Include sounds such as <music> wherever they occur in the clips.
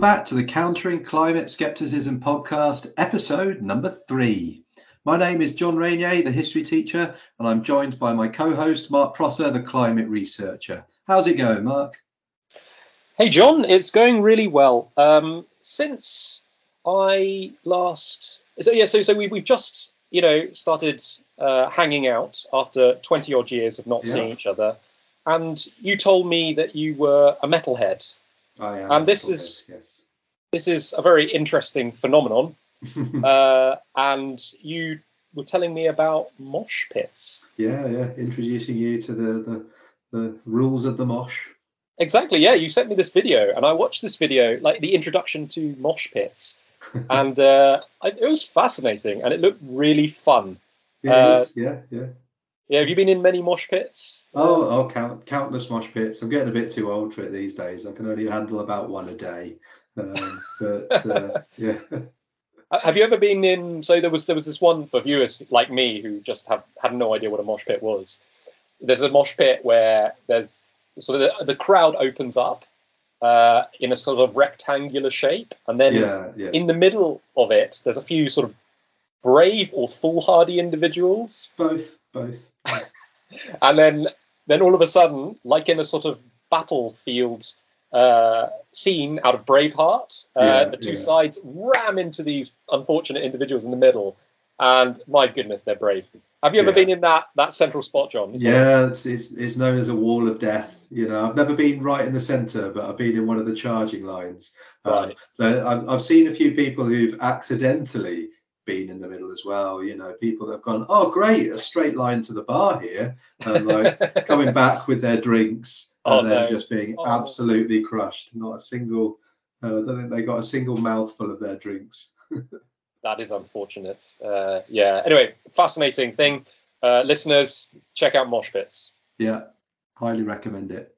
Welcome back to the Countering Climate Skepticism podcast, episode number three. My name is John Rainier, the history teacher, and I'm joined by my co host, Mark Prosser, the climate researcher. How's it going, Mark? Hey, John, it's going really well. Um, since I last. So, yeah, so, so we, we've just, you know, started uh, hanging out after 20 odd years of not yeah. seeing each other. And you told me that you were a metalhead. And this is yes. this is a very interesting phenomenon. <laughs> uh, and you were telling me about mosh pits. Yeah, yeah, introducing you to the, the the rules of the mosh. Exactly. Yeah, you sent me this video, and I watched this video, like the introduction to mosh pits, <laughs> and uh, it was fascinating, and it looked really fun. Yeah, uh, yeah, yeah. Yeah, have you been in many mosh pits? Oh, oh, count, countless mosh pits. I'm getting a bit too old for it these days. I can only handle about one a day. Um, but <laughs> uh, yeah. Have you ever been in? So there was there was this one for viewers like me who just have had no idea what a mosh pit was. There's a mosh pit where there's so the, the crowd opens up uh, in a sort of rectangular shape, and then yeah, yeah. in the middle of it, there's a few sort of brave or foolhardy individuals. Both, both. And then then all of a sudden, like in a sort of battlefield uh, scene out of Braveheart, uh, yeah, the two yeah. sides ram into these unfortunate individuals in the middle, and my goodness, they're brave. Have you ever yeah. been in that that central spot, John? Yeah, it's, it's it's known as a wall of death. You know, I've never been right in the centre, but I've been in one of the charging lines. Um, right. Um, I've, I've seen a few people who've accidentally been in the middle as well. You know, people that have gone, oh great, a straight line to the bar here, and like <laughs> coming back with their drinks and oh, then no. just being oh. absolutely crushed. Not a single, uh, I don't think they got a single mouthful of their drinks. <laughs> that is unfortunate. Uh, yeah. Anyway, fascinating thing. Uh, listeners, check out Mosh Pits. Yeah, highly recommend it.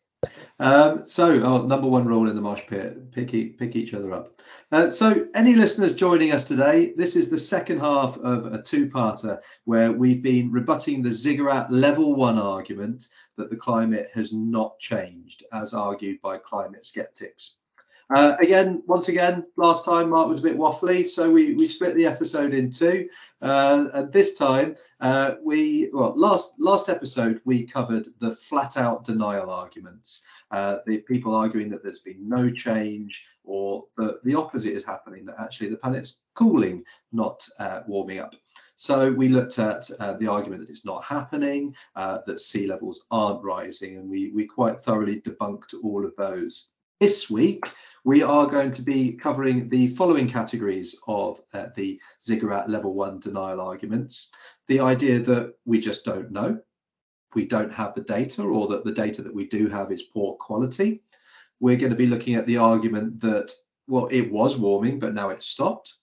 Um, so, oh, number one rule in the mosh pit: pick, e- pick each other up. Uh, so, any listeners joining us today, this is the second half of a two-parter where we've been rebutting the ziggurat level one argument that the climate has not changed, as argued by climate skeptics. Uh, again, once again, last time Mark was a bit waffly, so we, we split the episode in two. Uh, and this time, uh, we well, last last episode we covered the flat out denial arguments. Uh, the people arguing that there's been no change, or that the opposite is happening, that actually the planet's cooling, not uh, warming up. So we looked at uh, the argument that it's not happening, that sea levels aren't rising, and we we quite thoroughly debunked all of those. This week, we are going to be covering the following categories of uh, the ziggurat level one denial arguments. The idea that we just don't know, we don't have the data, or that the data that we do have is poor quality. We're going to be looking at the argument that, well, it was warming, but now it's stopped.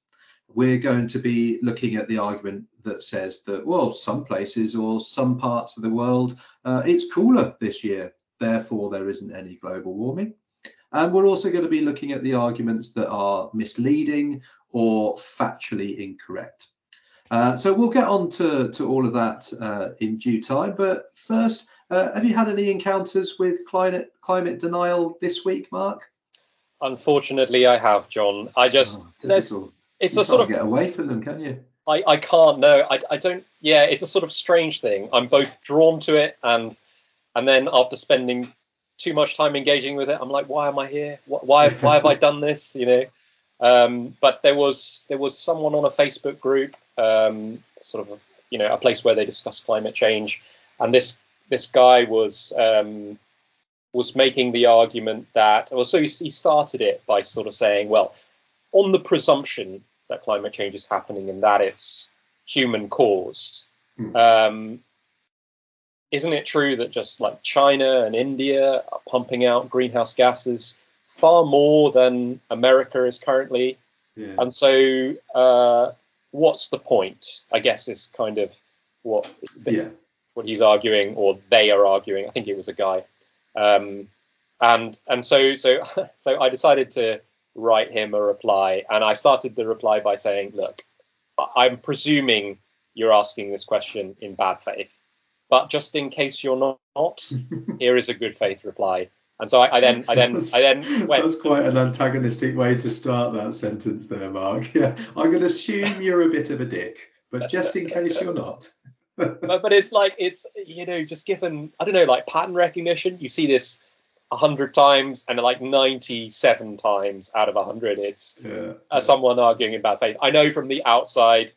We're going to be looking at the argument that says that, well, some places or some parts of the world, uh, it's cooler this year, therefore there isn't any global warming. And we're also going to be looking at the arguments that are misleading or factually incorrect. Uh, so we'll get on to, to all of that uh, in due time. But first, uh, have you had any encounters with climate climate denial this week, Mark? Unfortunately, I have, John. I just oh, it's you a sort of get away from them, can you? I, I can't. No, I, I don't. Yeah, it's a sort of strange thing. I'm both drawn to it and and then after spending too much time engaging with it. I'm like, why am I here? Why why have I <laughs> done this? You know. Um, but there was there was someone on a Facebook group, um, sort of a, you know a place where they discuss climate change, and this this guy was um, was making the argument that well, so he, he started it by sort of saying, well, on the presumption that climate change is happening and that it's human caused, hmm. um, isn't it true that just like China and India are pumping out greenhouse gases far more than America is currently? Yeah. And so, uh, what's the point? I guess is kind of what the, yeah. what he's arguing, or they are arguing. I think it was a guy. Um, and and so so <laughs> so I decided to write him a reply, and I started the reply by saying, "Look, I'm presuming you're asking this question in bad faith." But just in case you're not, <laughs> here is a good faith reply. And so I, I then I then I then <laughs> went. That's quite an antagonistic way to start that sentence there, Mark. <laughs> Yeah, I'm going to assume you're a bit of a dick, but just in case you're not. but, but it's like it's you know just given I don't know like pattern recognition. You see this a hundred times and like ninety-seven times out of a hundred, it's Yeah. uh, someone arguing in bad faith. I know from the outside,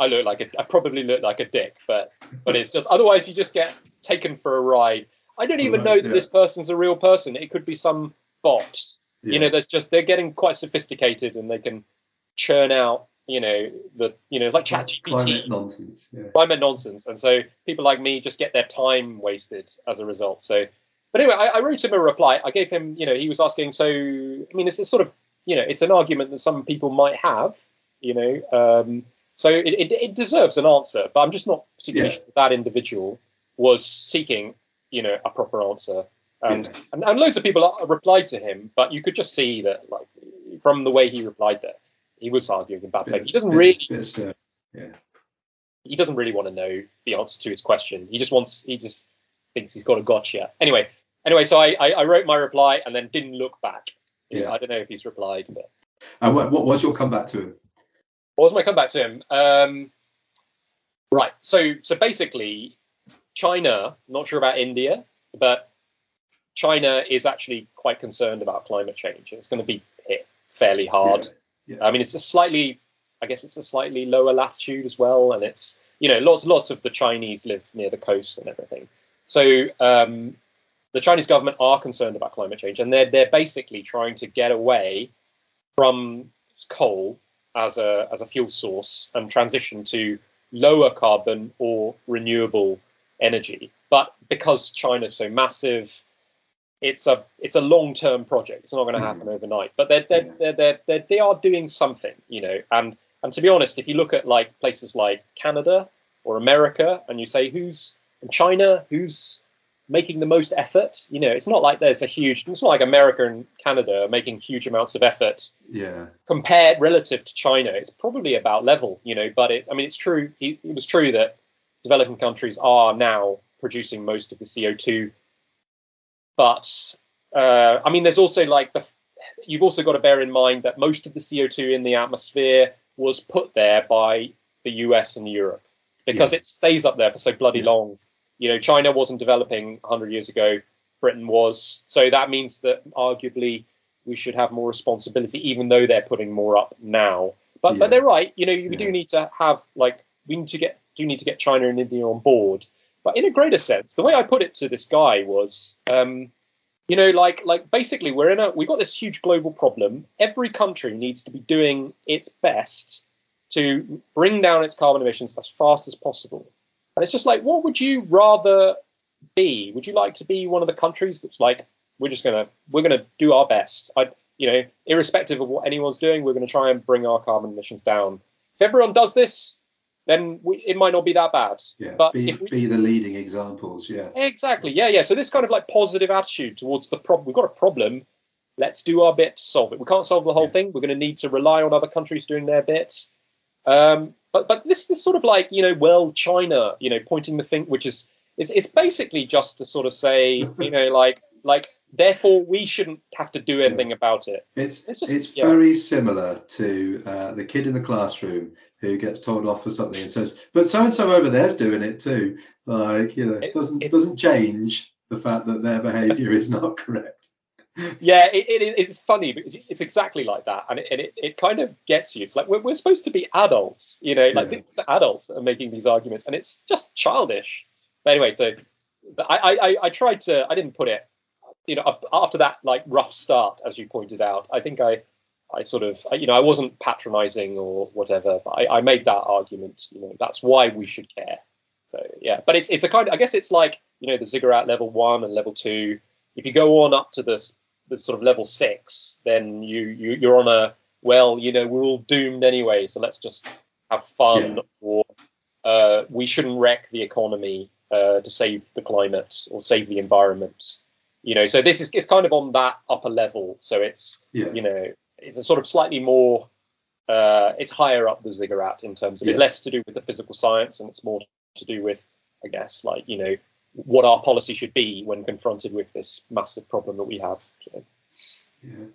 I look like a, I probably look like a dick, but but it's just otherwise you just get taken for a ride. I don't even Right, know that yeah. this person's a real person. It could be some bot. yeah. You know, there's just they're getting quite sophisticated and they can churn out. You know the you know like ChatGPT Climate nonsense. Yeah. climate nonsense. And so people like me just get their time wasted as a result. So, but anyway, I, I wrote him a reply. I gave him, you know, he was asking. So, I mean, it's a sort of, you know, it's an argument that some people might have, you know. Um, so it, it, it deserves an answer, but I'm just not particularly Yeah. sure that individual was seeking, you know, a proper answer. And, Yeah. and and loads of people replied to him, but you could just see that, like, from the way he replied that he was arguing in bad faith. He doesn't really bit. Uh, yeah. he doesn't really want to know the answer to his question. He just wants, he just thinks he's got a gotcha. Anyway, anyway, so I, I, I wrote my reply and then didn't look back. Yeah. I don't know if he's replied, but And what, what was your comeback to him? What was my comeback to him? Um, right. So, so basically, China. Not sure about India, but China is actually quite concerned about climate change. It's going to be hit fairly hard. Yeah. I mean, it's a slightly, I guess it's a slightly lower latitude as well, and it's you know lots lots of the Chinese live near the coast and everything. So um, the Chinese government are concerned about climate change, and they're they're basically trying to get away from coal as a as a fuel source and transition to lower carbon or renewable energy. But because China's so massive, it's a it's a long term project. It's not going to hmm. happen overnight. But they're they're, Yeah. they're, they're, they're they are doing something, you know. And and to be honest, if you look at like places like Canada or America, and you say who's in China, who's making the most effort, you know, it's not like there's a huge. It's not like America and Canada are making huge amounts of effort Yeah. compared relative to China, it's probably about level, you know. But it, I mean, it's true. It, it was true that developing countries are now producing most of the CO2. But uh, I mean, there's also like the. You've also got to bear in mind that most of the CO2 in the atmosphere was put there by the US and Europe because Yeah. it stays up there for so bloody Yeah. long. You know, China wasn't developing 100 years ago. Britain was. So that means that arguably we should have more responsibility, even though they're putting more up now. But Yeah. but they're right. You know, we Yeah. do need to have like we need to get do need to get China and India on board. But in a greater sense, the way I put it to this guy was, um, you know, like like basically we're in a we've got this huge global problem. Every country needs to be doing its best to bring down its carbon emissions as fast as possible. And it's just like, what would you rather be? Would you like to be one of the countries that's like, we're just gonna we're gonna do our best. I you know, irrespective of what anyone's doing, we're gonna try and bring our carbon emissions down. If everyone does this, then we, it might not be that bad. Yeah. But be, if we, be the leading examples. Yeah. Exactly. Yeah, yeah. So this kind of like positive attitude towards the problem. We've got a problem. Let's do our bit to solve it. We can't solve the whole Yeah. thing. We're going to need to rely on other countries doing their bits. Um, but but this this sort of like you know, well, China, you know, pointing the thing, which is it's it's basically just to sort of say, <laughs> you know, like like therefore we shouldn't have to do anything about it. It's It's it's, just- yeah. very similar to uh, the kid in the classroom who gets told off for something and says, "But so and so over there's doing it too." Like you know, it It- doesn't it's- doesn't change the fact that their behaviour is not correct. Yeah, it, it, it's funny because it's exactly like that, and it, and it, it kind of gets you. It's like we're, we're supposed to be adults, you know, like Yeah. these adults that are making these arguments, and it's just childish. But anyway, so I, I, I, I tried to, I didn't put it, you know, after that like rough start, as you pointed out, I think I, I sort of, you know, I wasn't patronising or whatever, but I, I made that argument. You know, that's why we should care. So yeah, but it's it's a kind of, I guess it's like you know the ziggurat level one and level two. If you go on up to this the sort of level six, then you, you you're on a well, you know, we're all doomed anyway, so let's just have fun, Yeah. or uh, we shouldn't wreck the economy uh, to save the climate or save the environment. You know, so this is it's kind of on that upper level. So it's Yeah. you know, it's a sort of slightly more uh, it's higher up the ziggurat in terms of it's less to do with the physical science and it's more to do with, I guess, like you know, what our policy should be when confronted with this massive problem that we have. So. Yeah.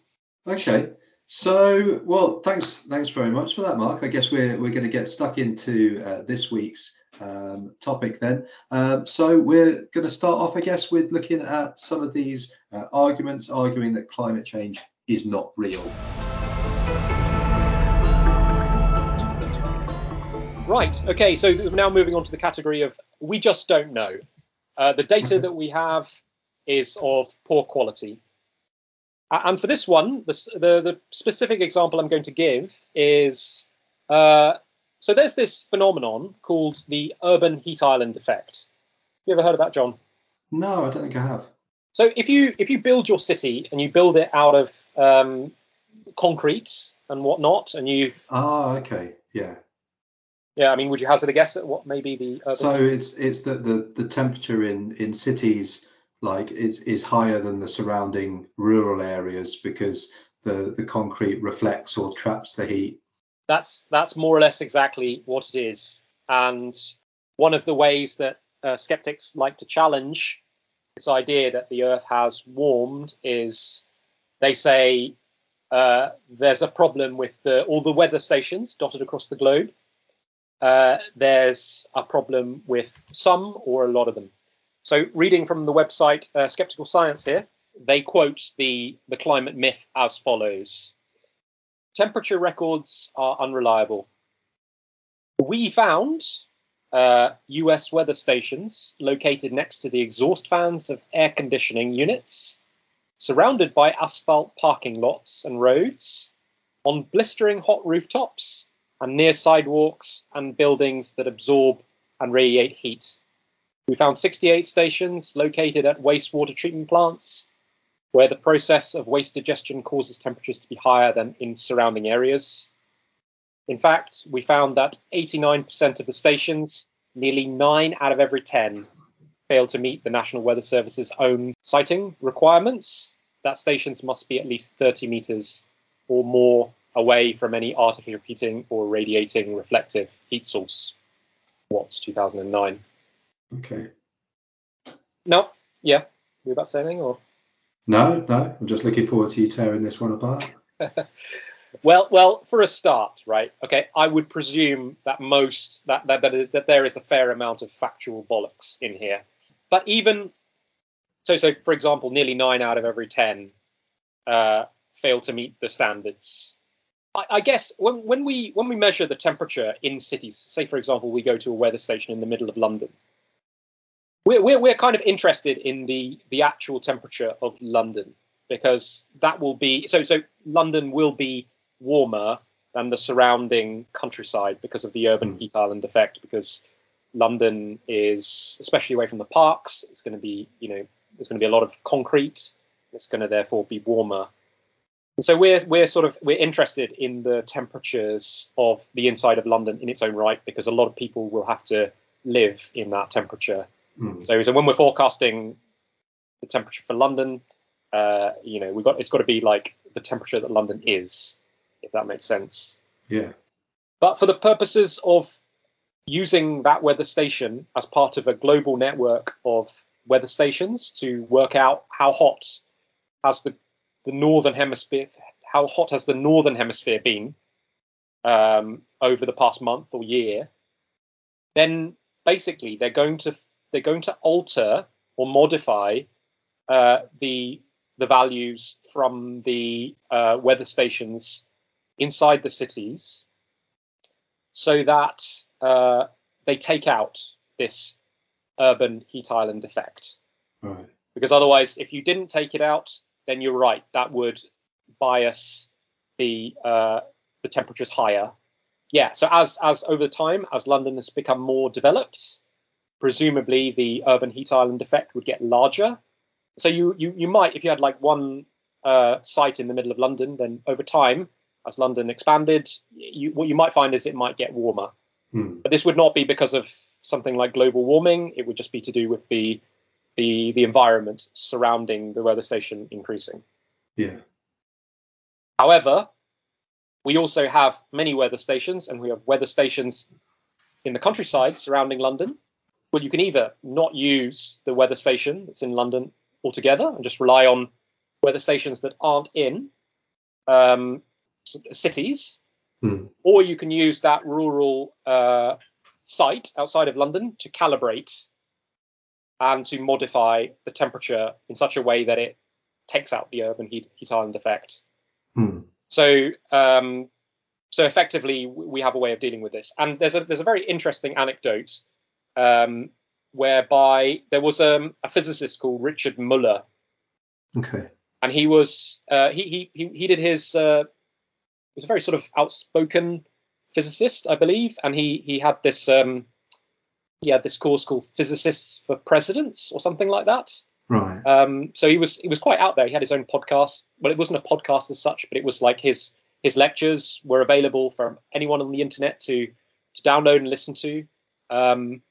Okay. So, well, thanks, thanks very much for that, Mark. I guess we're we're going to get stuck into uh, this week's um, topic then. Um, so we're going to start off, I guess, with looking at some of these uh, arguments arguing that climate change is not real. Right. Okay. So now moving on to the category of we just don't know. Uh, the data that we have is of poor quality. And for this one, the, the, the specific example I'm going to give is uh, so there's this phenomenon called the urban heat island effect. You ever heard of that, John? No, I don't think I have. So if you if you build your city and you build it out of um, concrete and whatnot, and you ah okay yeah yeah, I mean, would you hazard a guess at what maybe the so it's it's that the the temperature in in cities like is is higher than the surrounding rural areas because the the concrete reflects or traps the heat. That's that's more or less exactly what it is, and one of the ways that uh, skeptics like to challenge this idea that the Earth has warmed is they say uh, there's a problem with the, all the weather stations dotted across the globe. Uh, there's a problem with some or a lot of them. So, reading from the website uh, Skeptical Science here, they quote the, the climate myth as follows Temperature records are unreliable. We found uh, US weather stations located next to the exhaust fans of air conditioning units, surrounded by asphalt parking lots and roads, on blistering hot rooftops, and near sidewalks and buildings that absorb and radiate heat. We found 68 stations located at wastewater treatment plants, where the process of waste digestion causes temperatures to be higher than in surrounding areas. In fact, we found that 89% of the stations, nearly 9 out of every 10, fail to meet the National Weather Service's own siting requirements. That stations must be at least 30 meters or more away from any artificial heating or radiating reflective heat source. Watts 2009. Okay. No, yeah. You about to say anything or? No, no. I'm just looking forward to you tearing this one apart. <laughs> well, well, for a start, right? Okay, I would presume that most that that that, that there is a fair amount of factual bollocks in here. But even so, so for example, nearly nine out of every ten uh, fail to meet the standards. I, I guess when when we when we measure the temperature in cities, say for example, we go to a weather station in the middle of London we're, we're, we're kind of interested in the the actual temperature of London because that will be so so London will be warmer than the surrounding countryside because of the urban hmm. heat island effect because London is especially away from the parks it's going to be you know there's going to be a lot of concrete it's going to therefore be warmer and so we're we're sort of we're interested in the temperatures of the inside of London in its own right because a lot of people will have to live in that temperature Mm. So, so when we're forecasting the temperature for London, uh, you know, we got it's got to be like the temperature that London is, if that makes sense. Yeah. But for the purposes of using that weather station as part of a global network of weather stations to work out how hot has the the northern hemisphere how hot has the northern hemisphere been um, over the past month or year, then basically they're going to they're going to alter or modify uh, the the values from the uh, weather stations inside the cities so that uh, they take out this urban heat island effect. Right. Because otherwise, if you didn't take it out, then you're right. That would bias the uh, the temperatures higher. Yeah. So as as over time, as London has become more developed, presumably the urban heat island effect would get larger. So you you, you might, if you had like one uh, site in the middle of London, then over time, as London expanded, you, what you might find is it might get warmer. Hmm. But this would not be because of something like global warming. It would just be to do with the the the environment surrounding the weather station increasing. Yeah. However, we also have many weather stations, and we have weather stations in the countryside surrounding London well, you can either not use the weather station that's in London altogether and just rely on weather stations that aren't in um, cities, Hmm. or you can use that rural uh, site outside of London to calibrate and to modify the temperature in such a way that it takes out the urban heat, heat island effect. Hmm. So, um, so effectively, we have a way of dealing with this. And there's a there's a very interesting anecdote um, whereby there was um, a physicist called Richard Muller, Okay. and he was uh, he, he he he did his uh, he was a very sort of outspoken physicist, I believe, and he he had this um, had this course called Physicists for Presidents or something like that. Right. Um, so he was he was quite out there. He had his own podcast. Well, it wasn't a podcast as such, but it was like his his lectures were available for anyone on the internet to to download and listen to. Um,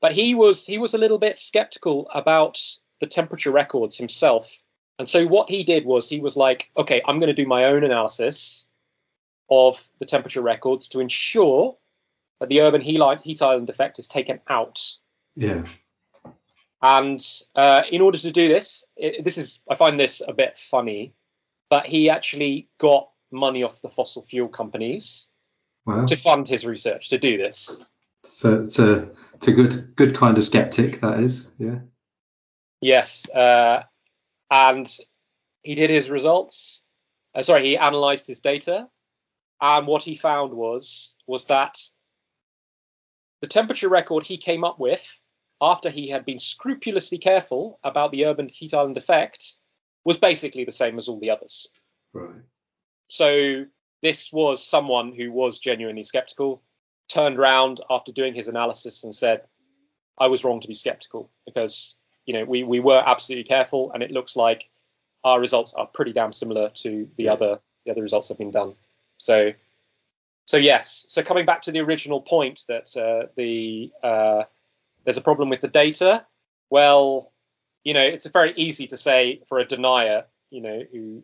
but he was he was a little bit skeptical about the temperature records himself. And so what he did was he was like, okay, I'm going to do my own analysis of the temperature records to ensure that the urban heat heat island effect is taken out. yeah. And uh, in order to do this, it, this is I find this a bit funny, but he actually got money off the fossil fuel companies Wow. to fund his research to do this. So it's a it's a good good kind of skeptic that is. Yeah. Yes, uh, and he did his results. Uh, sorry, he analysed his data, and what he found was was that the temperature record he came up with after he had been scrupulously careful about the urban heat island effect was basically the same as all the others. Right. So this was someone who was genuinely skeptical, turned around after doing his analysis and said, I was wrong to be skeptical because, you know, we, we were absolutely careful and it looks like our results are pretty damn similar to the Yeah. other the other results that have been done. So so yes, so coming back to the original point that uh, the uh, there's a problem with the data. Well, you know, it's very easy to say for a denier, you know, who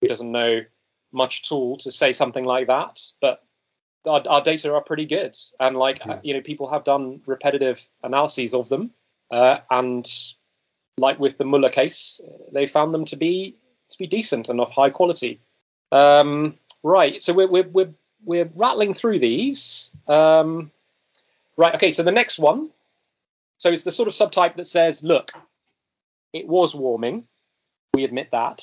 who doesn't know much at all to say something like that. But our, our data are pretty good, and like Yeah. you know, people have done repetitive analyses of them, uh, and like with the Muller case, they found them to be to be decent and of high quality. Um, right, so we're we're we're, we're rattling through these. Um, right, okay, so the next one. So it's the sort of subtype that says, look, it was warming. We admit that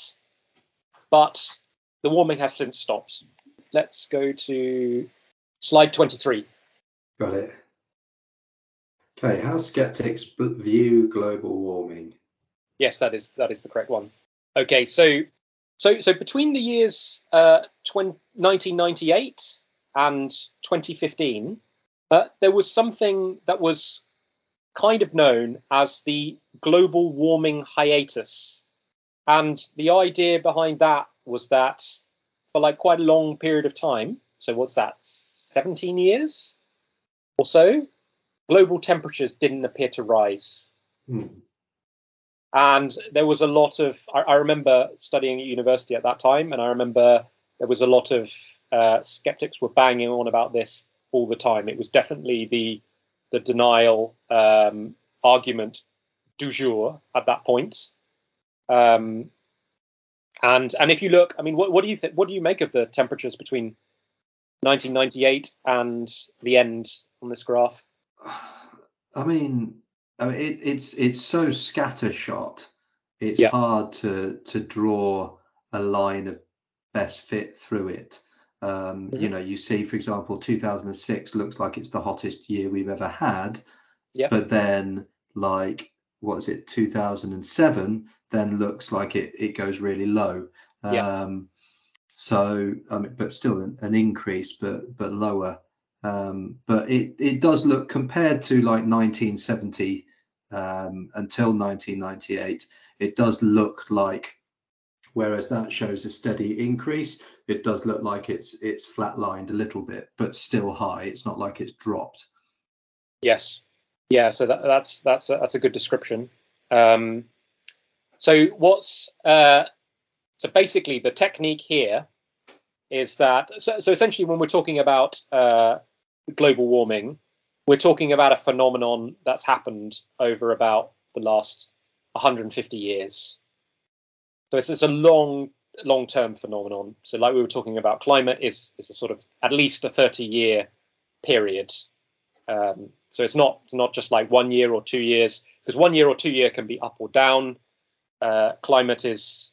but the warming has since stopped. Let's go to slide 23. Got it. Okay. How skeptics view global warming? Yes, that is that is the correct one. Okay, so so so between the years uh, 20, 1998 and 2015, uh, there was something that was kind of known as the global warming hiatus, and the idea behind that was that for like quite a long period of time, so what's that, 17 years or so, global temperatures didn't appear to rise Hmm. And there was a lot of I, I remember studying at university at that time and i remember there was a lot of uh, skeptics were banging on about this all the time. It was definitely the the denial um, argument du jour at that point. Um, and and if you look i mean what, what do you think what do you make of the temperatures between 1998 and the end on this graph? I mean, I mean it, it's it's so scattershot. It's Yeah. hard to to draw a line of best fit through it. Um, You Mhm. know, you see, for example, 2006 looks like it's the hottest year we've ever had. Yeah. But then, like, what is it, 2007, then looks like it it goes really low. Yeah. Um, so, I mean, but still an, an increase, but but lower. Um, but it, it does look compared to like 1970 um, until 1998, it does look like, whereas that shows a steady increase, it does look like it's it's flatlined a little bit, but still high. It's not like it's dropped. Yes. Yeah. So that, that's that's a, that's a good description. Um, so what's uh, so basically the technique here is that so, so essentially when we're talking about uh, global warming, we're talking about a phenomenon that's happened over about the last 150 years. So it's, it's a long, long-term phenomenon. So like we were talking about, climate is is a sort of at least a 30-year period. Um, so it's not not just like one year or two years, because one year or two year can be up or down. Uh, climate is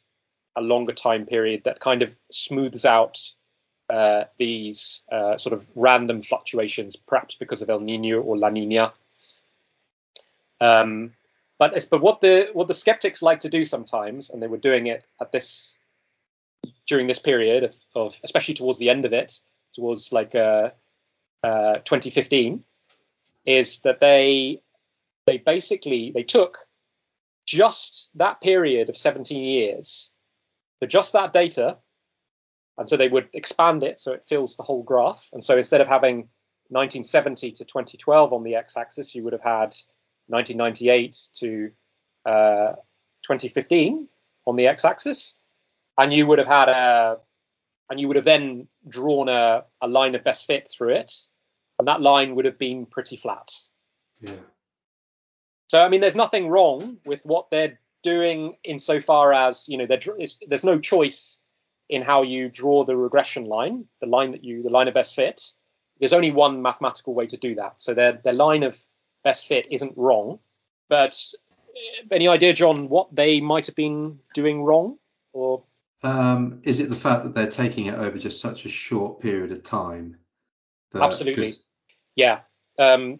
a longer time period that kind of smooths out uh, these uh, sort of random fluctuations, perhaps because of El Nino or La Nina. Um, but but what the what the skeptics like to do sometimes, and they were doing it at this during this period of, of especially towards the end of it, towards like uh, uh, 2015, is that they they basically they took just that period of 17 years, so just that data, and so they would expand it so it fills the whole graph. And so instead of having 1970 to 2012 on the x-axis, you would have had 1998 to uh, 2015 on the x-axis, and you would have had a, and you would have then drawn a, a line of best fit through it, and that line would have been pretty flat. Yeah. So I mean, there's nothing wrong with what they're doing insofar as you know there's no choice in how you draw the regression line, the line that you the line of best fit. There's only one mathematical way to do that. So their their line of best fit isn't wrong. But eh, any idea, John, what they might have been doing wrong? Or um, is it the fact that they're taking it over just such a short period of time? That, absolutely. Cause... Yeah. Um,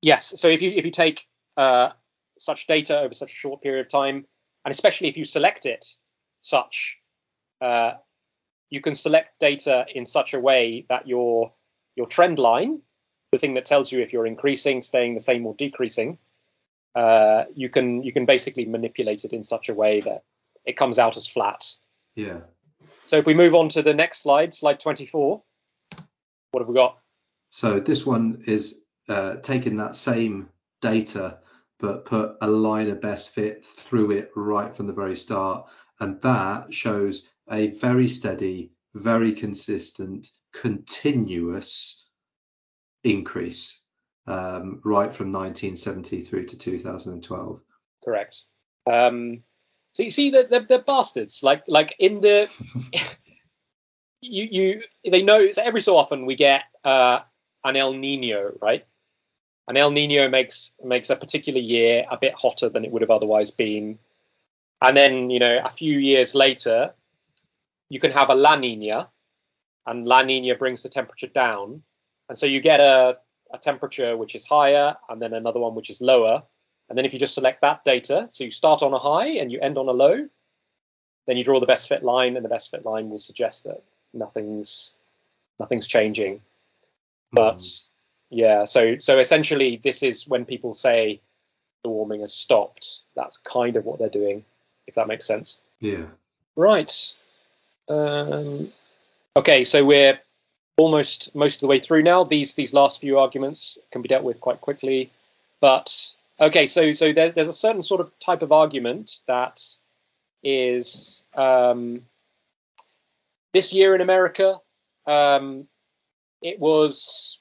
yes. So if you if you take uh, such data over such a short period of time, and especially if you select it such, uh, you can select data in such a way that your your trend line the thing that tells you if you're increasing, staying the same, or decreasing. Uh, you can you can basically manipulate it in such a way that it comes out as flat. Yeah. So if we move on to the next slide, slide 24, what have we got? So this one is uh, taking that same data but put a line of best fit through it right from the very start, and that shows a very steady, very consistent, continuous increase um, right from 1970 through to 2012. Correct. Um, so you see that they're, they're, bastards. Like like in the <laughs> you you they know so every so often we get uh, an El Nino, right? An El Nino makes makes a particular year a bit hotter than it would have otherwise been, and then you know a few years later, you can have a La Nina, and La Nina brings the temperature down, and so you get a, a temperature which is higher and then another one which is lower. And then if you just select that data, so you start on a high and you end on a low, then you draw the best fit line, and the best fit line will suggest that nothing's nothing's changing. But mm. yeah, so so essentially this is when people say the warming has stopped. That's kind of what they're doing, if that makes sense. Yeah. Right. Um, okay, so we're almost most of the way through now. These these last few arguments can be dealt with quite quickly, but okay. So so there, there's a certain sort of type of argument that is um, this year in America. Um, it was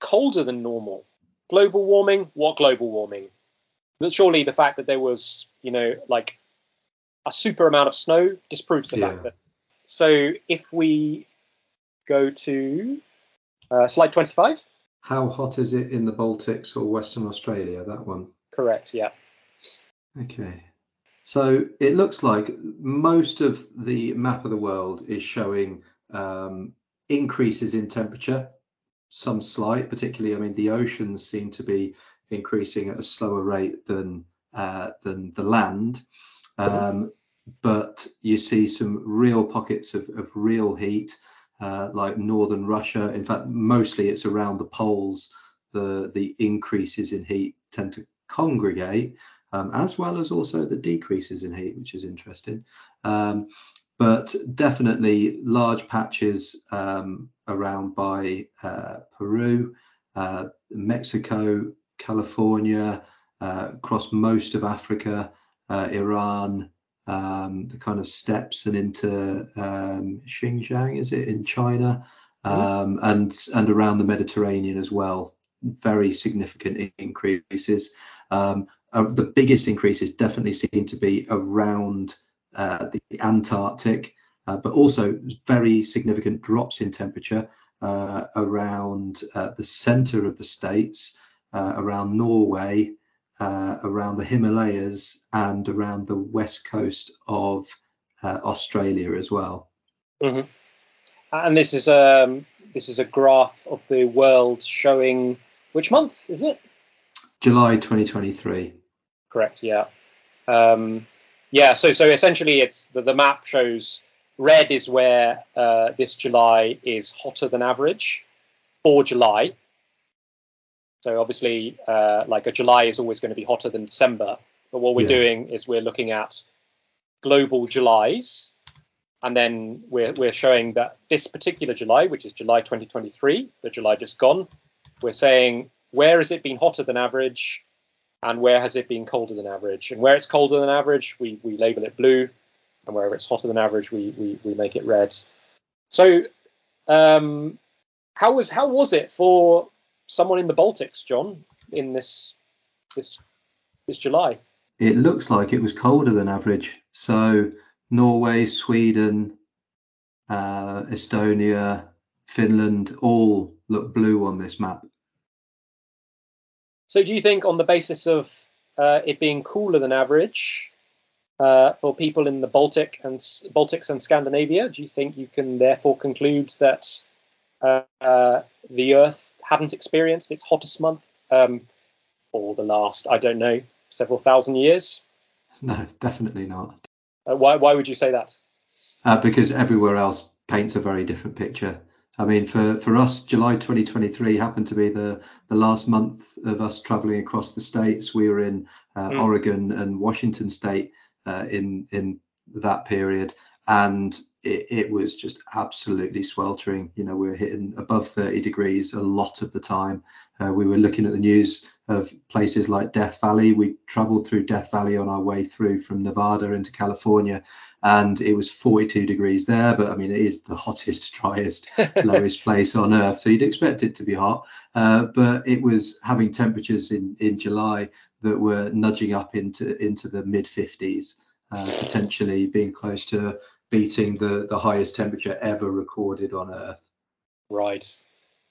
colder than normal. Global warming? What global warming? But surely the fact that there was, you know, like a super amount of snow disproves the yeah. fact that. So if we go to uh, slide 25. How hot is it in the Baltics or Western Australia? That one. Correct. Yeah. Okay. So it looks like most of the map of the world is showing um, increases in temperature, some slight, particularly. I mean, the oceans seem to be increasing at a slower rate than uh, than the land, um, but you see some real pockets of, of real heat uh, like northern Russia. In fact, mostly it's around the poles. The the increases in heat tend to congregate, um, as well as also the decreases in heat, which is interesting. Um, but definitely large patches um, around by uh, Peru, uh, Mexico, California, uh, across most of Africa, uh, Iran, um, the kind of steppes and into um, Xinjiang, is it in China, mm-hmm. um, and and around the Mediterranean as well. very significant increases. Um, uh, the biggest increases definitely seem to be around uh, the Antarctic, uh, but also very significant drops in temperature uh, around uh, the center of the states, around Norway, around the Himalayas, and around the west coast of Australia as well. Mm-hmm. And this is um, this is a graph of the world showing which month is it? July 2023. Correct. Yeah. Um, yeah. So so essentially, it's the, the map shows red is where uh, this July is hotter than average for July. So obviously, uh, like a July is always going to be hotter than December. But what we're yeah. doing is we're looking at global Julys, and then we're we're showing that this particular July, which is July 2023, the July just gone, we're saying where has it been hotter than average, and where has it been colder than average. And where it's colder than average, we we label it blue and wherever it's hotter than average, we we, we make it red. So, um, how was how was it for someone in the Baltics, John, in this this this July? It looks like it was colder than average. So Norway, Sweden, uh, Estonia, Finland all look blue on this map. So do you think on the basis of uh, it being cooler than average, uh, for people in the Baltic and Baltics and Scandinavia? Do you think you can therefore conclude that uh, uh, the Earth hadn't experienced its hottest month um, for the last, I don't know, several thousand years? <laughs> No, definitely not. Uh, why? Why would you say that? Uh, because everywhere else paints a very different picture. I mean, for, for us, July 2023 happened to be the, the last month of us traveling across the states. We were in uh, mm. Oregon and Washington State, uh, in in that period, and it, it, was just absolutely sweltering. You know, we were hitting above 30 degrees a lot of the time. Uh, we were looking at the news of places like Death Valley. We traveled through Death Valley on our way through from Nevada into California, and it was 42 degrees there. But I mean, it is the <laughs> hottest, driest, <laughs> lowest place on Earth, so you'd expect it to be hot. Uh, but it was having temperatures in in July that were nudging up into into the mid 50s, uh, potentially being close to beating the the highest temperature ever recorded on Earth. Right,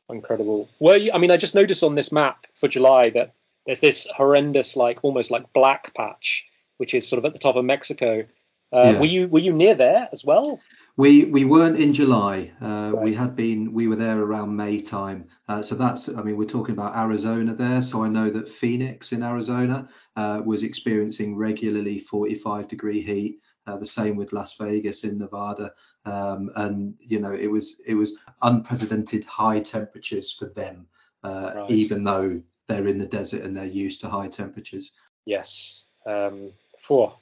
incredible. Well, I mean, I just noticed on this map for July that there's this horrendous, like almost like black patch, which is sort of at the top of Mexico. Uh, yeah. Were you were you near there as well? We we weren't in July. Uh, right. We had been. We were there around May time. Uh, so that's. I mean, we're talking about Arizona there. So I know that Phoenix in Arizona uh, was experiencing regularly 45 degree heat. Uh, the same with Las Vegas in Nevada. Um, and you know, it was it was unprecedented high temperatures for them, uh, right. even though they're in the desert and they're used to high temperatures. Yes. Um, for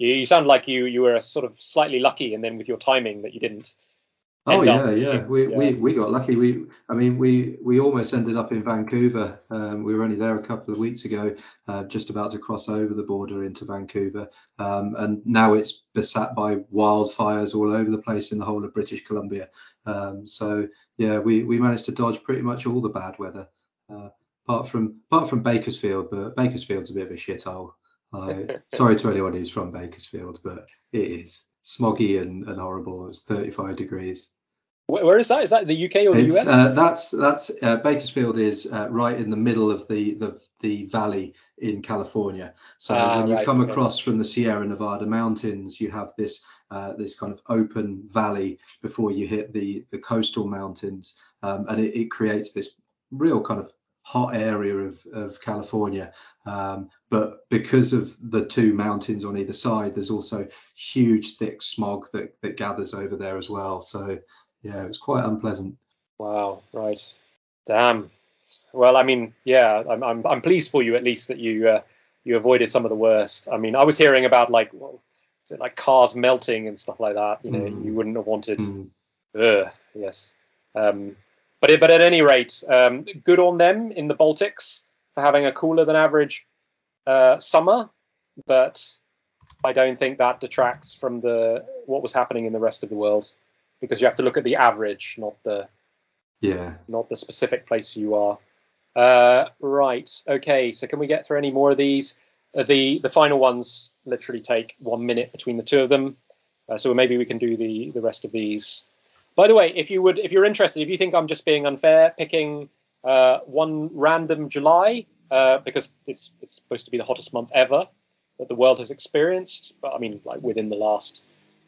you, you sound like you you were sort of slightly lucky, and then with your timing that you didn't. Oh yeah, yeah. We, yeah. we we got lucky. We I mean we we almost ended up in Vancouver. Um, we were only there a couple of weeks ago, uh, just about to cross over the border into Vancouver, um, and now it's beset by wildfires all over the place in the whole of British Columbia. Um, so yeah, we we managed to dodge pretty much all the bad weather, uh, apart from apart from Bakersfield. But Bakersfield's a bit of a shithole. Uh, sorry to anyone who's from Bakersfield, but it is smoggy and, and horrible. It's 35 degrees. Where is that? Is that the UK or the it's, US? Uh, that's that's uh, Bakersfield is uh, right in the middle of the, the the valley in California. So ah, when you right, come okay. across from the Sierra Nevada mountains, you have this uh, this kind of open valley before you hit the the coastal mountains, um, and it, it, creates this real kind of hot area of, of California. Um, but because of the two mountains on either side, there's also huge, thick smog that, that gathers over there as well. So, yeah, it was quite unpleasant. Wow, right. Damn. Well, I mean, yeah, I'm, I'm, I'm pleased for you at least that you uh, you avoided some of the worst. I mean, I was hearing about like, well, is it like cars melting and stuff like that? You know, mm. you wouldn't have wanted. Mm. Ugh, yes. Um, but but at any rate, um, good on them in the Baltics for having a cooler than average uh, summer. But I don't think that detracts from the what was happening in the rest of the world because you have to look at the average, not the yeah, not the specific place you are. Uh, right. Okay. So can we get through any more of these? Uh, the the final ones literally take one minute between the two of them. Uh, so maybe we can do the the rest of these. By the way, if you would, if you're interested, if you think I'm just being unfair, picking uh, one random July uh, because it's it's supposed to be the hottest month ever that the world has experienced, but I mean like within the last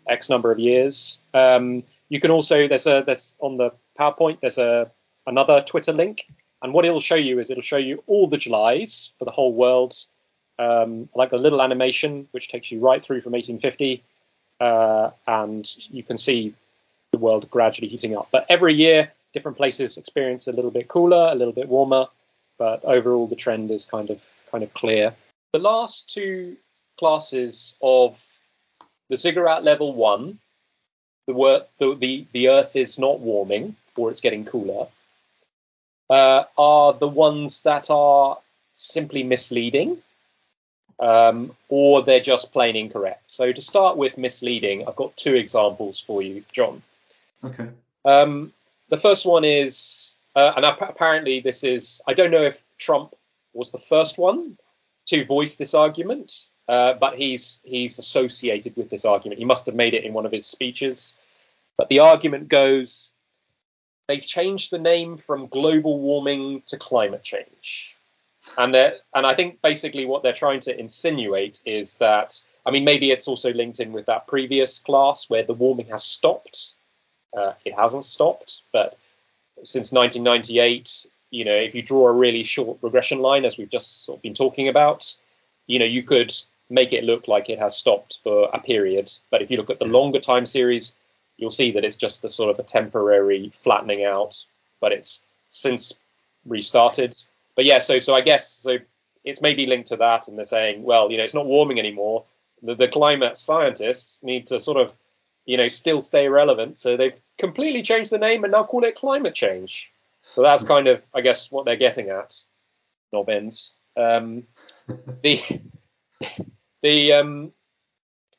X number of years. Um, you can also there's a there's on the PowerPoint there's a another Twitter link, and what it'll show you is it'll show you all the Julys for the whole world, um, like a little animation which takes you right through from 1850, uh, and you can see the world gradually heating up. But every year, different places experience a little bit cooler, a little bit warmer, but overall the trend is kind of kind of clear. The last two classes of the ziggurat level one the, the, the, the Earth is not warming or it's getting cooler, uh, are the ones that are simply misleading um, or they're just plain incorrect. So to start with misleading, I've got two examples for you, John. Okay. Um, the first one is, uh, and apparently this is, I don't know if Trump was the first one to voice this argument, uh, but he's he's associated with this argument. He must have made it in one of his speeches. But the argument goes they've changed the name from global warming to climate change. And and I think basically what they're trying to insinuate is that I mean maybe it's also linked in with that previous class where the warming has stopped. Uh, it hasn't stopped, but since 1998, you know, if you draw a really short regression line, as we've just sort of been talking about, you know, you could make it look like it has stopped for a period. But if you look at the longer time series, you'll see that it's just a sort of a temporary flattening out, but it's since restarted. But yeah, so so I guess so it's maybe linked to that, and they're saying, well, you know, it's not warming anymore. The, the climate scientists need to sort of, you know, still stay relevant. So they've completely changed the name and now call it climate change. So that's kind of, I guess, what they're getting at. Nobbins. Um, <laughs> the the um,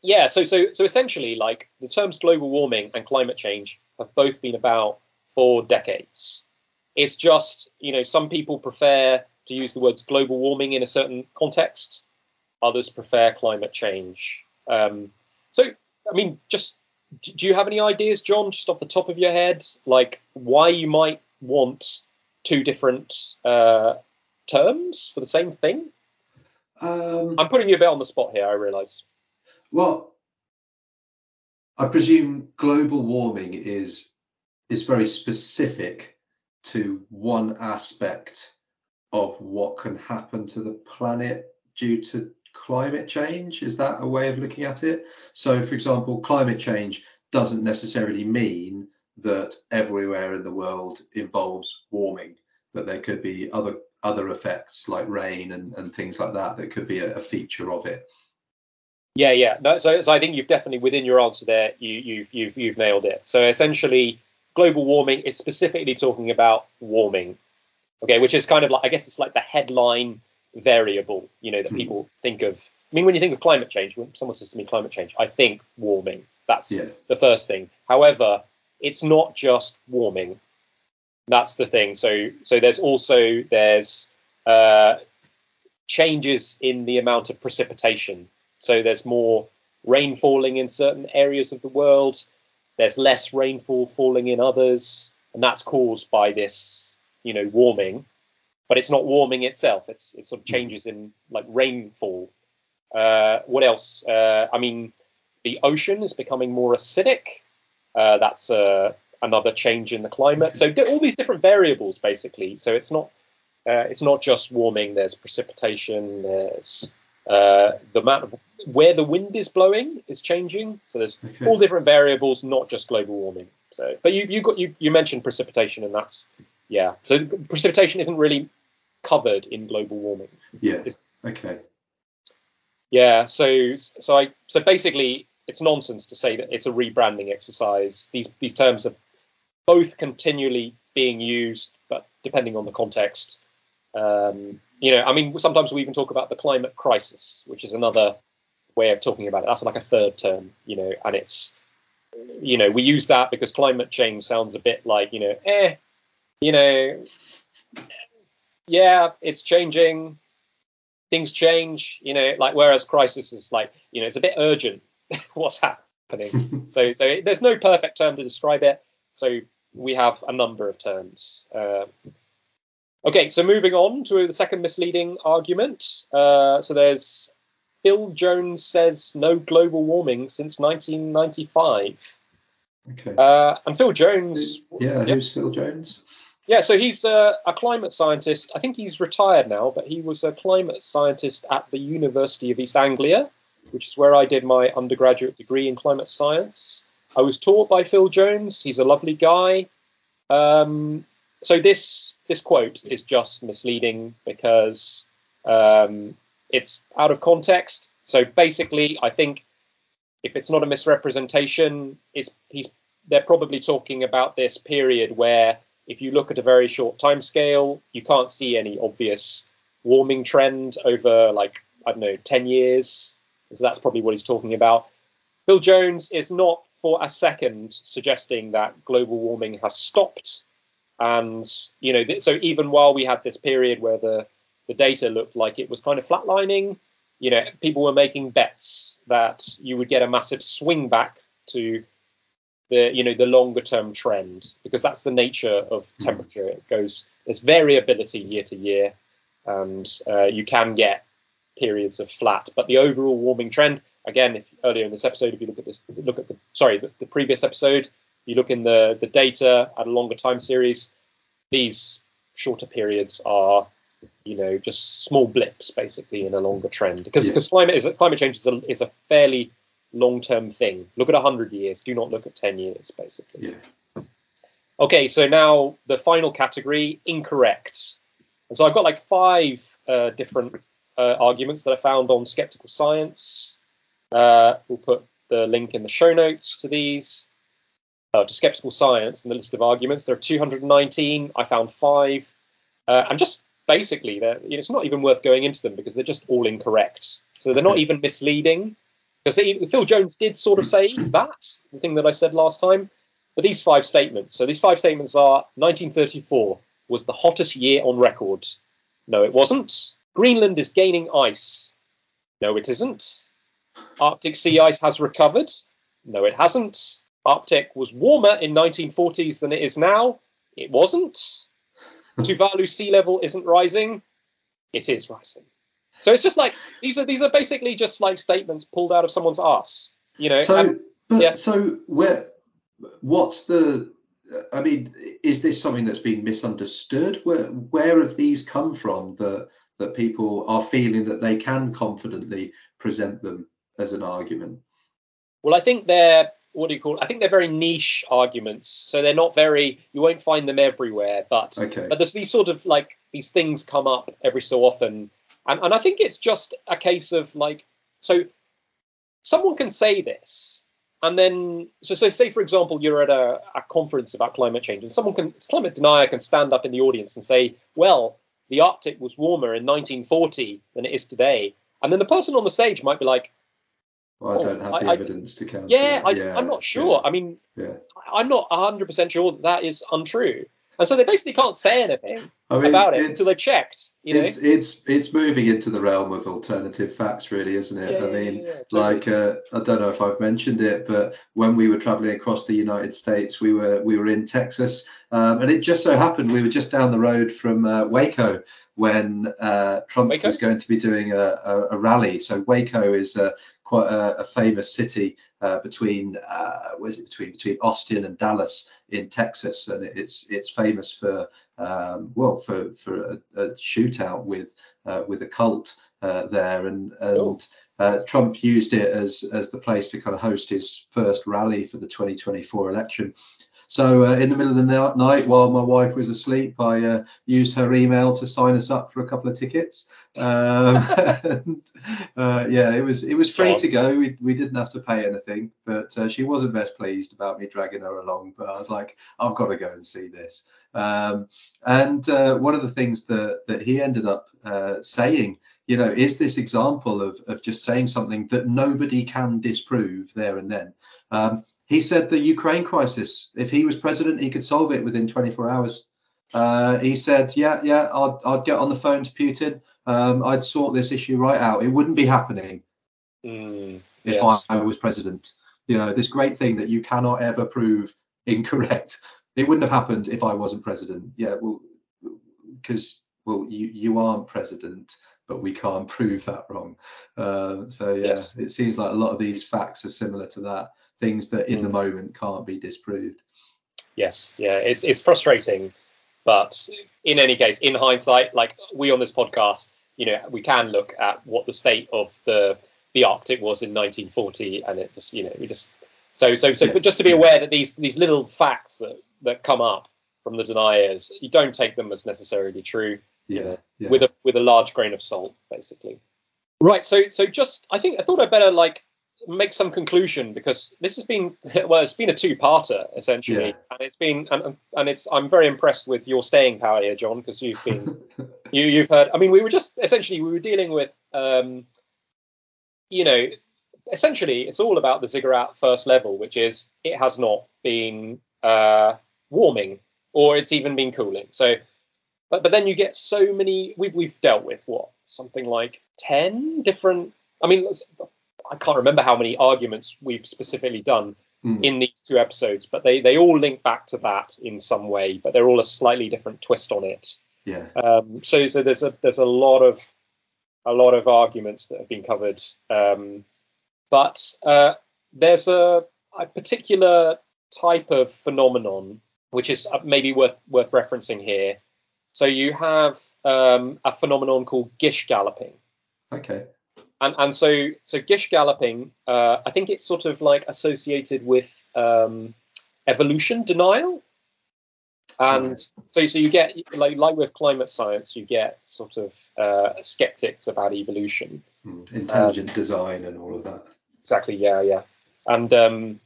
yeah, so so so essentially, like the terms global warming and climate change have both been about for decades. It's just you know some people prefer to use the words global warming in a certain context, others prefer climate change. Um, so I mean, just do you have any ideas, John, just off the top of your head, like why you might want two different uh, terms for the same thing? Um, I'm putting you a bit on the spot here, I realise. Well, I presume global warming is is very specific to one aspect of what can happen to the planet due to climate change. Is that a way of looking at it? So, for example, climate change doesn't necessarily mean that everywhere in the world involves warming, that there could be other other effects like rain and, and things like that that could be a, a feature of it. Yeah, yeah. No, so, so I think you've definitely within your answer there, you, you've you've you've nailed it. So essentially, global warming is specifically talking about warming, okay, which is kind of like I guess it's like the headline variable, you know, that hmm. people think of. I mean, when you think of climate change, when someone says to me climate change, I think warming. That's yeah. the first thing. However, it's not just warming. That's the thing. So so there's also there's uh, changes in the amount of precipitation so there's more rain falling in certain areas of the world. There's less rainfall falling in others, and that's caused by this, you know, warming. But it's not warming itself. It's it sort of changes in like rainfall. Uh, what else? Uh, I mean, the ocean is becoming more acidic. Uh, that's uh, another change in the climate. So all these different variables, basically. So it's not uh, it's not just warming. There's precipitation. There's uh, the amount of where the wind is blowing is changing. So there's okay. all different variables, not just global warming. So, but you you got you you mentioned precipitation, and that's yeah. So precipitation isn't really covered in global warming. Yeah. It's, okay. Yeah. So so I so basically it's nonsense to say that it's a rebranding exercise. These these terms are both continually being used, but depending on the context. Um, you know, I mean, sometimes we even talk about the climate crisis, which is another way of talking about it. That's like a third term, you know, and it's, you know, we use that because climate change sounds a bit like, you know, eh, you know, yeah, it's changing. Things change, you know, like whereas crisis is like, you know, it's a bit urgent <laughs> what's happening. <laughs> so, so there's no perfect term to describe it. So we have a number of terms. Uh, okay, so moving on to the second misleading argument. Uh, so there's Phil Jones says no global warming since 1995. Okay. Uh, and Phil Jones. Yeah, who's Phil Jones? Yeah, so he's a, a, climate scientist. I think he's retired now, but he was a climate scientist at the University of East Anglia, which is where I did my undergraduate degree in climate science. I was taught by Phil Jones. He's a lovely guy. Um, so this this quote is just misleading because um, it's out of context. So basically, I think if it's not a misrepresentation, it's he's they're probably talking about this period where if you look at a very short time scale, you can't see any obvious warming trend over like I don't know 10 years. So that's probably what he's talking about. Phil Jones is not for a second suggesting that global warming has stopped. And you know, so even while we had this period where the the data looked like it was kind of flatlining, you know, people were making bets that you would get a massive swing back to the you know the longer term trend because that's the nature of hmm. temperature. It goes there's variability year to year, and uh, you can get periods of flat, but the overall warming trend again, if earlier in this episode, if you look at this, look at the sorry the, the previous episode, you look in the the data at a longer time series, these shorter periods are you know just small blips basically in a longer trend because because yeah. climate is climate change is a, is a fairly long term thing. Look at 100 years. Do not look at 10 years, basically. Yeah. Okay, so now the final category, incorrect. And so I've got like five uh, different uh, arguments that I found on Skeptical Science. Uh, we'll put the link in the show notes to these. Uh, to Skeptical Science and the list of arguments. There are 219. I found five. Uh, and just basically, you know, it's not even worth going into them because they're just all incorrect. So they're not even misleading. Because Phil Jones did sort of say <clears throat> that, the thing that I said last time. But these five statements. So these five statements are 1934 was the hottest year on record. No, it wasn't. Greenland is gaining ice. No, it isn't. Arctic sea ice has recovered. No, it hasn't. Arctic was warmer in 1940s than it is now. It wasn't. <laughs> Tuvalu sea level isn't rising. It is rising. So it's just like these are these are basically just like statements pulled out of someone's ass, you know. So, and, but, yeah. so where, what's the? I mean, is this something that's been misunderstood? Where where have these come from that that people are feeling that they can confidently present them as an argument? Well, I think they're what do you call? It? I think they're very niche arguments, so they're not very. You won't find them everywhere, but okay. but there's these sort of like these things come up every so often and, and I think it's just a case of like, so someone can say this, and then, so, so say, for example, you're at a, a conference about climate change, and someone can, climate denier can stand up in the audience and say, well, the Arctic was warmer in 1940 than it is today. And then the person on the stage might be like, well, I don't oh, have the I, evidence to counter. Yeah, I, am not sure. Yeah, I mean, yeah. I'm not 100% sure that that is untrue. And so they basically can't say anything I mean, about it until they've checked. You know? It's it's it's moving into the realm of alternative facts, really, isn't it? Yeah, I mean, yeah, totally. like uh, I don't know if I've mentioned it, but when we were traveling across the United States, we were we were in Texas, um, and it just so happened we were just down the road from uh, Waco when uh, Trump Waco? was going to be doing a, a, a rally. So Waco is a, quite a, a famous city uh, between uh, where's it between between Austin and Dallas in Texas, and it's it's famous for um, well for for a, a shootout with uh, with a cult uh, there, and and uh, Trump used it as as the place to kind of host his first rally for the 2024 election. So uh, in the middle of the night, while my wife was asleep, I uh, used her email to sign us up for a couple of tickets. Um, <laughs> and, uh, yeah, it was it was free to go. We, we didn't have to pay anything, but uh, she wasn't best pleased about me dragging her along. But I was like, I've got to go and see this. Um, and uh, one of the things that that he ended up uh, saying, you know, is this example of of just saying something that nobody can disprove there and then. Um, he said the Ukraine crisis, if he was president, he could solve it within 24 hours. Uh, he said, "Yeah, yeah, I'd, I'd get on the phone to Putin. Um, I'd sort this issue right out. It wouldn't be happening Mm, if yes. I, I was president. You know, this great thing that you cannot ever prove <laughs> incorrect. It wouldn't have happened if I wasn't president. Yeah, well, because well, you you aren't president, but we can't <laughs> prove that wrong. Um, so yeah, Yes. it seems like a lot of these facts are similar to that. Things that in the Mm. moment can't be disproved. Yes, yeah, it's it's frustrating, but in any case, in hindsight, like we on this podcast, you know, we can look at what the state of the the Arctic was in 1940, and it just, you know, we just so so so, Yeah, but just to be aware that these these little facts that that come up from the deniers, you don't take them as necessarily true Yeah, yeah. with a with a large grain of salt, basically. Right. So so just I think I thought I better like make some conclusion because this has been <laughs> well it's been a two-parter essentially Yeah. and it's been and, and it's I'm very impressed with your staying power here John because you've been <laughs> you you've heard I mean we were just essentially we were dealing with um you know essentially it's all about the ziggurat first level which is it has not been uh warming or it's even been cooling. So but but then you get so many we've we've dealt with what? Something like 10 different I mean I can't remember how many arguments we've specifically done Mm. in these two episodes but they they all link back to that in some way but they're all a slightly different twist on it. Yeah, um, so so there's a there's a lot of a lot of arguments that have been covered, um, but uh, there's a, a particular type of phenomenon which is uh, maybe worth worth referencing here. So you have um, a phenomenon called gish galloping, okay, and and so so gish galloping, uh, I think it's sort of like associated with um, evolution denial. And Right. so, so you get like like with climate science, you get sort of uh, skeptics about evolution. Mm. intelligent design and all of that. Exactly, yeah, yeah. And um,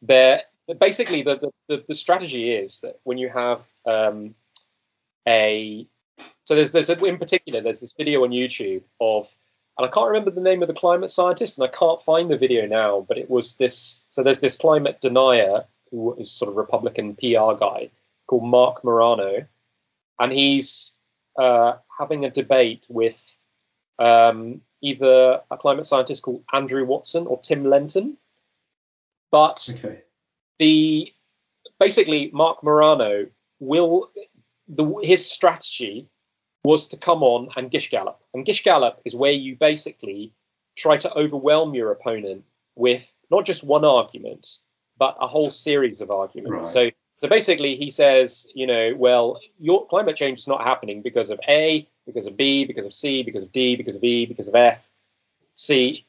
there, basically, the, the the strategy is that when you have um, a so there's there's a, in particular there's this video on YouTube of and I can't remember the name of the climate scientist and I can't find the video now, but it was this so there's this climate denier who is sort of Republican PR guy called Marc Morano, and he's uh, having a debate with um, either a climate scientist called Andrew Watson or Tim Lenton. But Okay, the basically Marc Morano will the his strategy was to come on and gish gallop. And gish gallop is where you basically try to overwhelm your opponent with not just one argument, but a whole series of arguments. Right. So so basically he says, you know, well, your climate change is not happening because of A, because of B, because of C, because of D, because of E, because of F, C,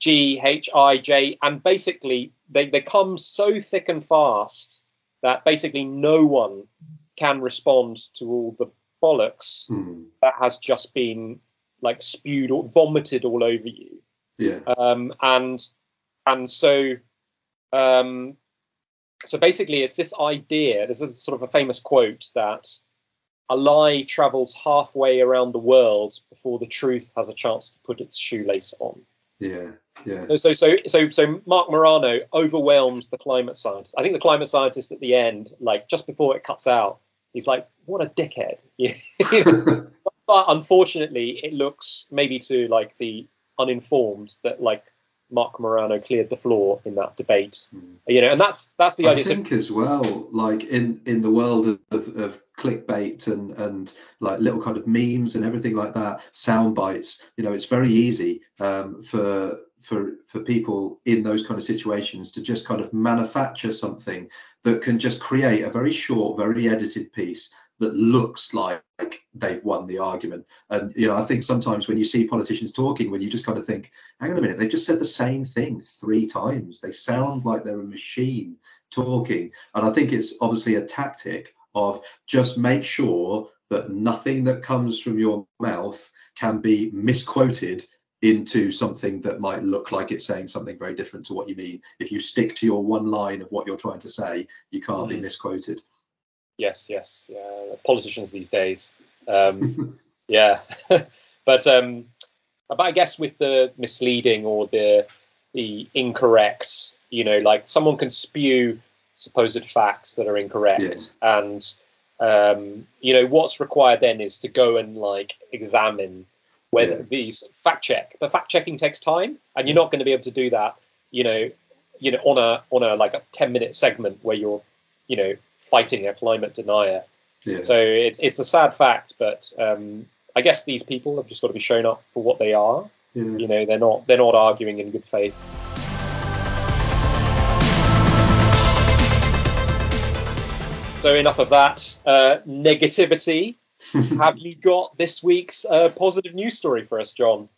G, H, I, J, and basically they, they come so thick and fast that basically no one can respond to all the bollocks Mm. that has just been like spewed or vomited all over you. yeah, Um, and and so um, so basically it's this idea. This is sort of a famous quote that a lie travels halfway around the world before the truth has a chance to put its shoelace on. Yeah, yeah, So, so, so, so, so Marc Morano overwhelms the climate scientist. I think the climate scientist at the end, like just before it cuts out, he's like, "What a dickhead!" <laughs> <laughs> but unfortunately, it looks maybe to like the uninformed that like Marc Morano cleared the floor in that debate. Mm. You know, and that's that's the I idea. So- think as well, like in in the world of, of, of clickbait and and like little kind of memes and everything like that, sound bites. You know, it's very easy um, for for for people in those kind of situations to just kind of manufacture something that can just create a very short, very edited piece that looks like they've won the argument. And you know, I think sometimes when you see politicians talking, when you just kind of think, hang on a minute, they've just said the same thing three times. They sound like they're a machine talking. And I think it's obviously a tactic of just make sure that nothing that comes from your mouth can be misquoted into something that might look like it's saying something very different to what you mean. If you stick to your one line of what you're trying to say, you can't be Mhm. misquoted. Yes, yes, yeah, politicians these days. Um, <laughs> Yeah, <laughs> but um, but I guess with the misleading or the the incorrect, you know, like someone can spew supposed facts that are incorrect, and um, you know, what's required then is to go and like examine whether Yeah. these fact check. But fact checking takes time, and you're not going to be able to do that, you know, you know, on a on a like a 10 minute segment where you're, you know, fighting a climate denier. Yeah. So it's it's a sad fact, but um, I guess these people have just got to be shown up for what they are. yeah. You know, they're not they're not arguing in good faith. So enough of that uh, negativity. <laughs> Have you got this week's uh, positive news story for us, John?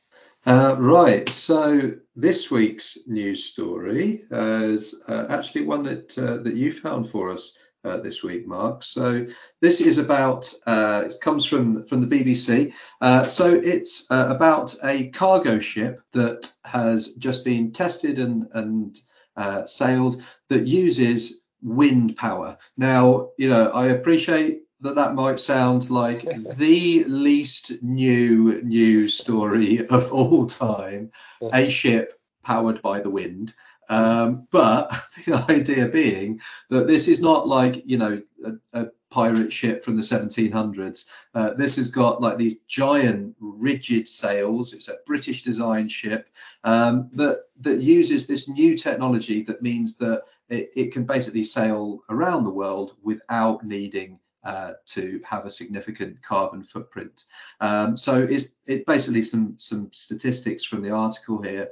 Uh, right. So this week's news story is uh, actually one that uh, that you found for us uh, this week, Mark. So this is about. Uh, it comes from from the BBC. Uh, so it's uh, about a cargo ship that has just been tested and and uh, sailed that uses wind power. Now, you know, I appreciate that that might sound like <laughs> the least new news story <laughs> of all time a <laughs> ship powered by the wind. Um, but <laughs> the idea being that this is not like, you know, a, a pirate ship from the 1700s. Uh, this has got like these giant rigid sails. It's a British design ship um, that that uses this new technology that means that it, it can basically sail around the world without needing uh, to have a significant carbon footprint. Um, so it's it basically some some statistics from the article here.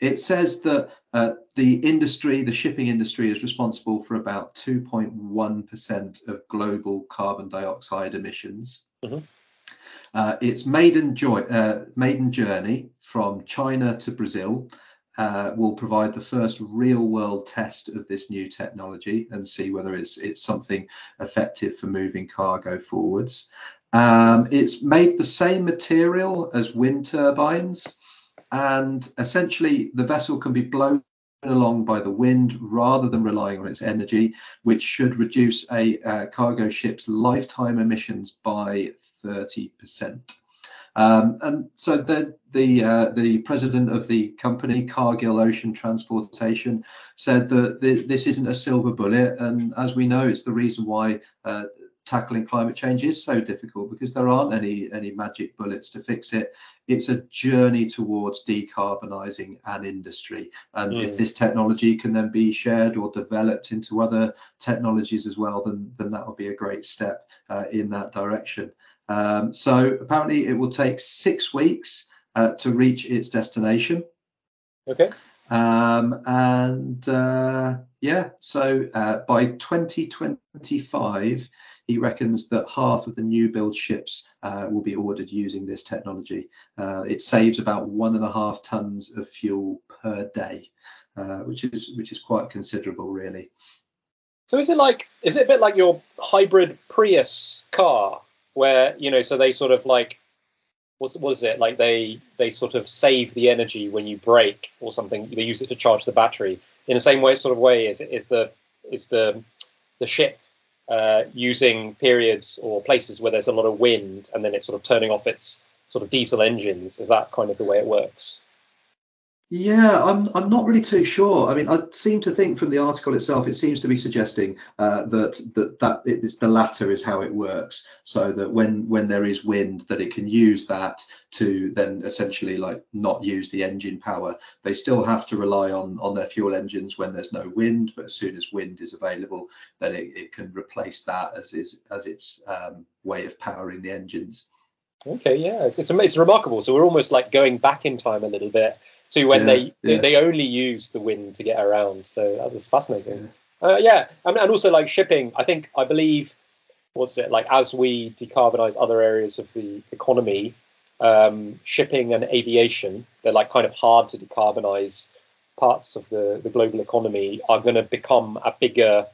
It says that uh, the industry, the shipping industry, is responsible for about 2.1% of global carbon dioxide emissions. Mhm. Uh, its maiden, joy, uh, maiden journey from China to Brazil uh, will provide the first real world test of this new technology and see whether it's it's something effective for moving cargo forwards. Um, it's made the same material as wind turbines, and essentially the vessel can be blown along by the wind rather than relying on its energy, which should reduce a uh, cargo ship's lifetime emissions by 30%. Um, and so the the uh, the president of the company, Cargill Ocean Transportation, said that the, this isn't a silver bullet, and as we know, it's the reason why uh, tackling climate change is so difficult because there aren't any any magic bullets to fix it. It's a journey towards decarbonising an industry, and Mm. if this technology can then be shared or developed into other technologies as well, then then that will be a great step uh, in that direction. Um, so apparently, it will take six weeks uh, to reach its destination. Okay. Um, and uh, yeah, so uh, by 2025, he reckons that half of the new build ships uh, will be ordered using this technology. Uh, it saves about one and a half tons of fuel per day, uh, which is which is quite considerable, really. So is it like is it a bit like your hybrid Prius car where you know so they sort of like what is it like they they sort of save the energy when you brake or something they use it to charge the battery in the same way sort of way is is the is the the ship uh, using periods or places where there's a lot of wind and then it's sort of turning off its sort of diesel engines. Is that kind of the way it works Yeah, I'm I'm not really too sure. I mean, I seem to think from the article itself, it seems to be suggesting uh, that that that it's the latter is how it works. So that when when there is wind, that it can use that to then essentially like not use the engine power. They still have to rely on on their fuel engines when there's no wind, but as soon as wind is available, then it, it can replace that as is as its um, way of powering the engines. Okay, yeah, it's it's, it's remarkable. So we're almost like going back in time a little bit to when Yeah, they yeah. they only use the wind to get around. So that was fascinating. Uh, yeah, I mean, and also like shipping. I think I believe what's it like as we decarbonize other areas of the economy, um, shipping and aviation they're like kind of hard to decarbonize parts of the the global economy are going to become a bigger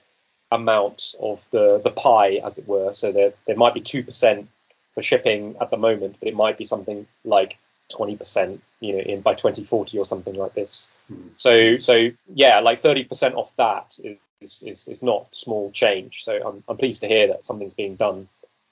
amount of the the pie, as it were. So there there might be two percent for shipping at the moment, but it might be something like 20%, you know, in by 2040 or something like this. Hmm. So, so yeah, like 30% off that is, is, is not small change. So I'm, I'm pleased to hear that something's being done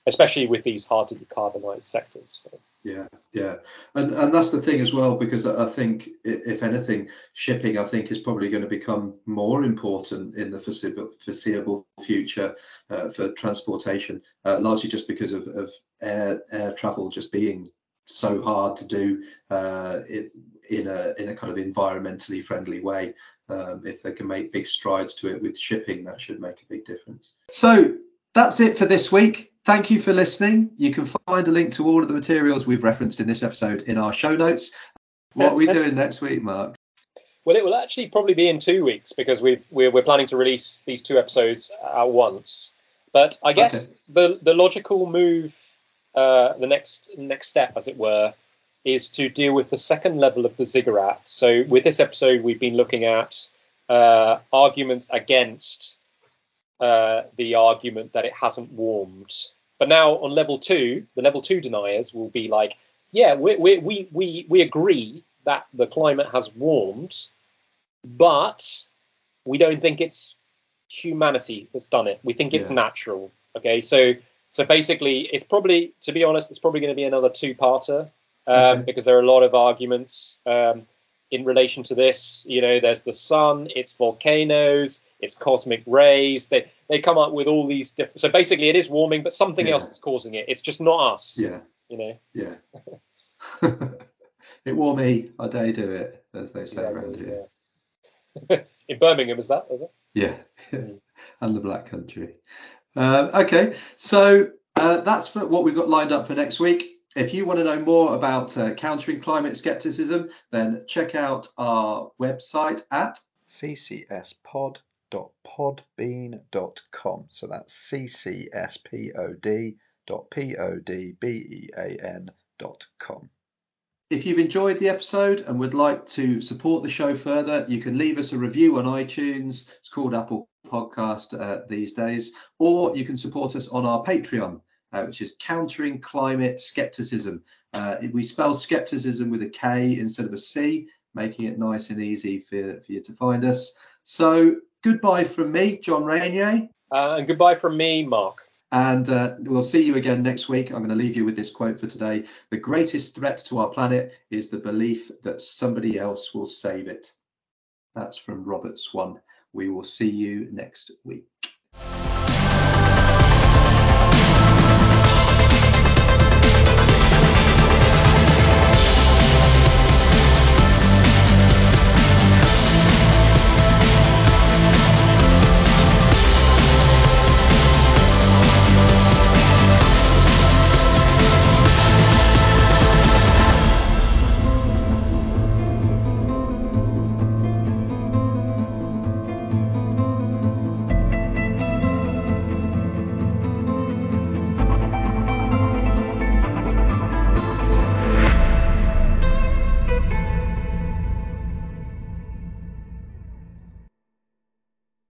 especially with these hard to decarbonize sectors. So. Yeah, yeah, and and that's the thing as well because I think if anything, shipping I think is probably going to become more important in the foreseeable, foreseeable future uh, for transportation, uh, largely just because of, of air air travel just being so hard to do uh, it, in a in a kind of environmentally friendly way. Um, if they can make big strides to it with shipping, that should make a big difference. So that's it for this week. Thank you for listening. You can find a link to all of the materials we've referenced in this episode in our show notes. What are we doing next week, Mark? Well, it will actually probably be in two weeks because we we're, we're planning to release these two episodes at once. But I guess okay. the the logical move, uh, the next next step, as it were, is to deal with the second level of the ziggurat. So with this episode, we've been looking at uh, arguments against uh, the argument that it hasn't warmed. But now on level two, the level two deniers will be like, yeah, we, we, we, we, we agree that the climate has warmed, but we don't think it's humanity that's done it. We think it's yeah. natural. Okay, so so basically, it's probably, to be honest, it's probably going to be another two-parter um, okay. because there are a lot of arguments um, in relation to this. You know, there's the sun, it's volcanoes, it's cosmic rays. They they come up with all these different. So basically, it is warming, but something yeah. else is causing it. It's just not us. Yeah. You know. Yeah. <laughs> <laughs> it wore me. I dare do it, as they say yeah, around here. Yeah. <laughs> In Birmingham, is that? Is it? Yeah. Mm. and the Black Country. Um, okay, so uh, that's what we've got lined up for next week. If you want to know more about uh, countering climate skepticism, then check out our website at ccspod.podbean.com. So that's ccspod.podbean.com. If you've enjoyed the episode and would like to support the show further, you can leave us a review on iTunes. It's called Apple Podcast uh, these days, or you can support us on our Patreon uh, which is countering climate skepticism. Uh, we spell skepticism with a K instead of a C, making it nice and easy for, for you to find us. So goodbye from me, John Rainier. Uh, and goodbye from me, Mark. And uh, we'll see you again next week. I'm going to leave you with this quote for today. The greatest threat to our planet is the belief that somebody else will save it. That's from Robert Swan. We will see you next week.